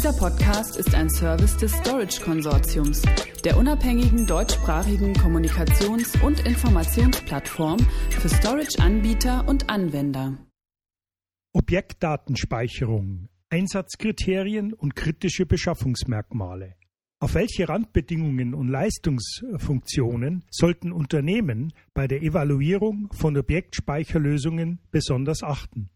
Dieser Podcast ist ein Service des Storage Konsortiums, der unabhängigen deutschsprachigen Kommunikations- und Informationsplattform für Storage-Anbieter und Anwender. Objektdatenspeicherung, Einsatzkriterien und kritische Beschaffungsmerkmale. Auf welche Randbedingungen und Leistungsfunktionen sollten Unternehmen bei der Evaluierung von Objektspeicherlösungen besonders achten?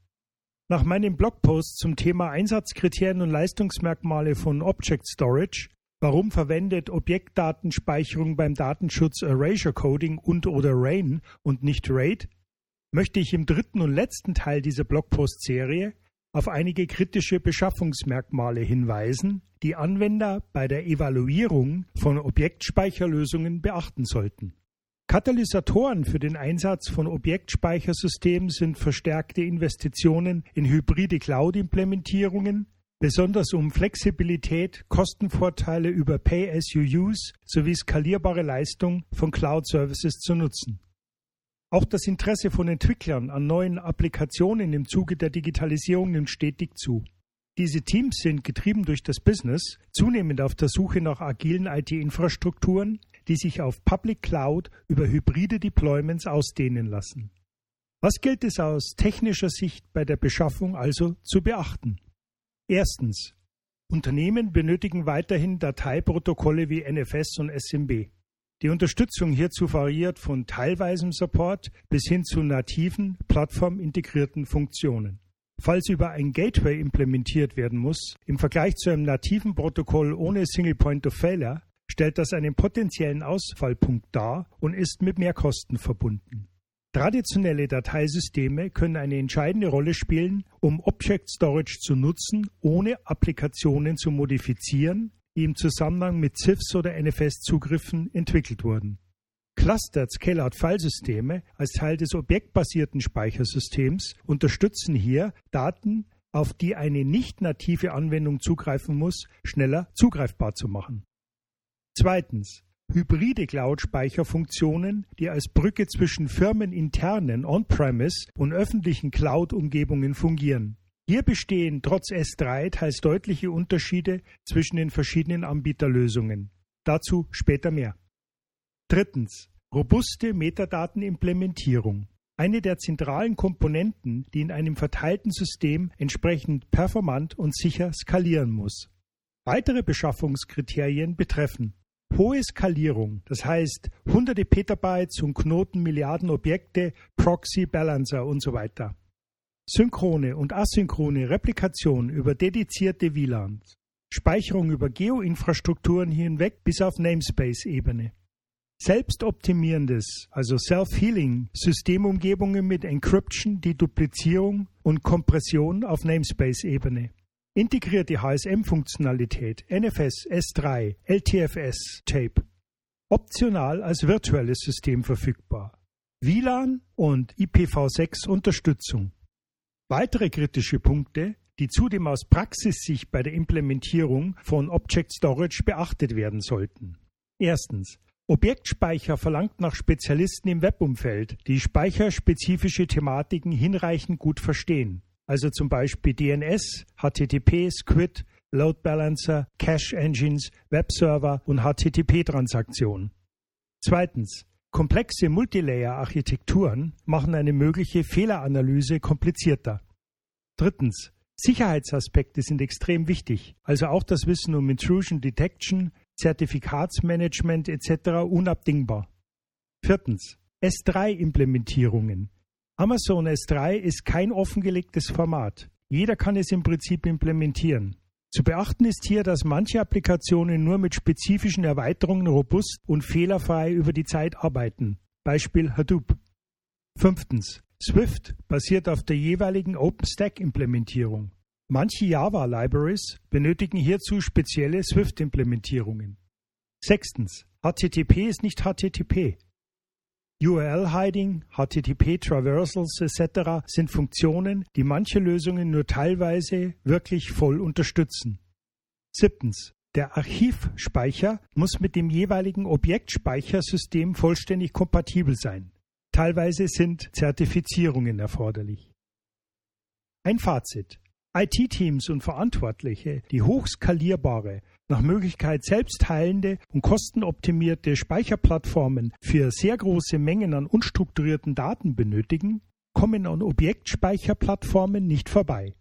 Nach meinem Blogpost zum Thema Einsatzkriterien und Leistungsmerkmale von Object Storage Warum verwendet Objektdatenspeicherung beim Datenschutz Erasure Coding und oder RAIN und nicht RAID? möchte ich im dritten und letzten Teil dieser Blogpost-Serie auf einige kritische Beschaffungsmerkmale hinweisen, die Anwender bei der Evaluierung von Objektspeicherlösungen beachten sollten. Katalysatoren für den Einsatz von Objektspeichersystemen sind verstärkte Investitionen in hybride Cloud-Implementierungen, besonders um Flexibilität, Kostenvorteile über Pay-as-you-use sowie skalierbare Leistung von Cloud-Services zu nutzen. Auch das Interesse von Entwicklern an neuen Applikationen im Zuge der Digitalisierung nimmt stetig zu. Diese Teams sind getrieben durch das Business zunehmend auf der Suche nach agilen IT-Infrastrukturen, die sich auf Public Cloud über hybride Deployments ausdehnen lassen. Was gilt es aus technischer Sicht bei der Beschaffung also zu beachten? Erstens. Unternehmen benötigen weiterhin Dateiprotokolle wie NFS und SMB. Die Unterstützung hierzu variiert von teilweisem Support bis hin zu nativen, plattformintegrierten Funktionen. Falls über ein Gateway implementiert werden muss, im Vergleich zu einem nativen Protokoll ohne Single Point of Failure, stellt das einen potenziellen Ausfallpunkt dar und ist mit Mehrkosten verbunden. Traditionelle Dateisysteme können eine entscheidende Rolle spielen, um Object Storage zu nutzen, ohne Applikationen zu modifizieren, die im Zusammenhang mit CIFS oder NFS-Zugriffen entwickelt wurden. Clustered Scale-Out-Filesysteme als Teil des objektbasierten Speichersystems unterstützen hier, Daten, auf die eine nicht native Anwendung zugreifen muss, schneller zugreifbar zu machen. Zweitens. Hybride Cloud-Speicherfunktionen, die als Brücke zwischen firmeninternen On-Premise und öffentlichen Cloud-Umgebungen fungieren. Hier bestehen trotz S3 teils deutliche Unterschiede zwischen den verschiedenen Anbieterlösungen. Dazu später mehr. Drittens. Robuste Metadatenimplementierung. Eine der zentralen Komponenten, die in einem verteilten System entsprechend performant und sicher skalieren muss. Weitere Beschaffungskriterien betreffen hohe Skalierung, das heißt hunderte Petabytes und Knoten, Milliarden Objekte, Proxy, Balancer und so weiter Synchrone und asynchrone Replikation über dedizierte WLANs, Speicherung über Geoinfrastrukturen hinweg bis auf Namespace-Ebene. Selbstoptimierendes, also Self-Healing, Systemumgebungen mit Encryption, Deduplizierung und Kompression auf Namespace-Ebene. Integrierte HSM-Funktionalität, NFS, S3, LTFS, Tape. Optional als virtuelles System verfügbar. WLAN und IPv6 Unterstützung. Weitere kritische Punkte, die zudem aus Praxissicht bei der Implementierung von Object Storage beachtet werden sollten. Erstens. Objektspeicher verlangt nach Spezialisten im Webumfeld, die speicherspezifische Thematiken hinreichend gut verstehen, also zum Beispiel DNS, HTTP, Squid, Load Balancer, Cache Engines, Webserver und HTTP-Transaktionen. Zweitens. Komplexe Multilayer-Architekturen machen eine mögliche Fehleranalyse komplizierter. Drittens. Sicherheitsaspekte sind extrem wichtig, also auch das Wissen um Intrusion Detection, Zertifikatsmanagement etc. unabdingbar. Viertens. S3-Implementierungen. Amazon S3 ist kein offengelegtes Format. Jeder kann es im Prinzip implementieren. Zu beachten ist hier, dass manche Applikationen nur mit spezifischen Erweiterungen robust und fehlerfrei über die Zeit arbeiten. Beispiel Hadoop. Fünftens. Swift basiert auf der jeweiligen OpenStack-Implementierung. Manche Java-Libraries benötigen hierzu spezielle Swift-Implementierungen. Sechstens. HTTP ist nicht HTTP. URL-Hiding, HTTP-Traversals etc. sind Funktionen, die manche Lösungen nur teilweise wirklich voll unterstützen. Siebtens. Der Archivspeicher muss mit dem jeweiligen Objektspeichersystem vollständig kompatibel sein. Teilweise sind Zertifizierungen erforderlich. Ein Fazit. IT-Teams und Verantwortliche, die hochskalierbare, nach Möglichkeit selbstheilende und kostenoptimierte Speicherplattformen für sehr große Mengen an unstrukturierten Daten benötigen, kommen an Objektspeicherplattformen nicht vorbei.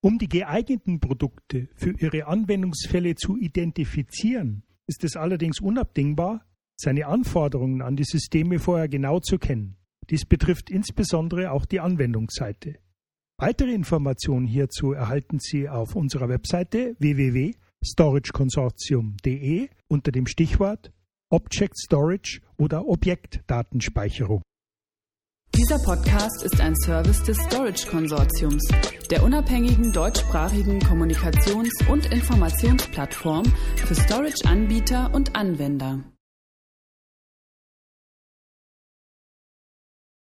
Um die geeigneten Produkte für ihre Anwendungsfälle zu identifizieren, ist es allerdings unabdingbar, seine Anforderungen an die Systeme vorher genau zu kennen. Dies betrifft insbesondere auch die Anwendungsseite. Weitere Informationen hierzu erhalten Sie auf unserer Webseite www.storageconsortium.de unter dem Stichwort Object Storage oder Objektdatenspeicherung. Dieser Podcast ist ein Service des Storage Konsortiums, der unabhängigen deutschsprachigen Kommunikations- und Informationsplattform für Storage-Anbieter und Anwender.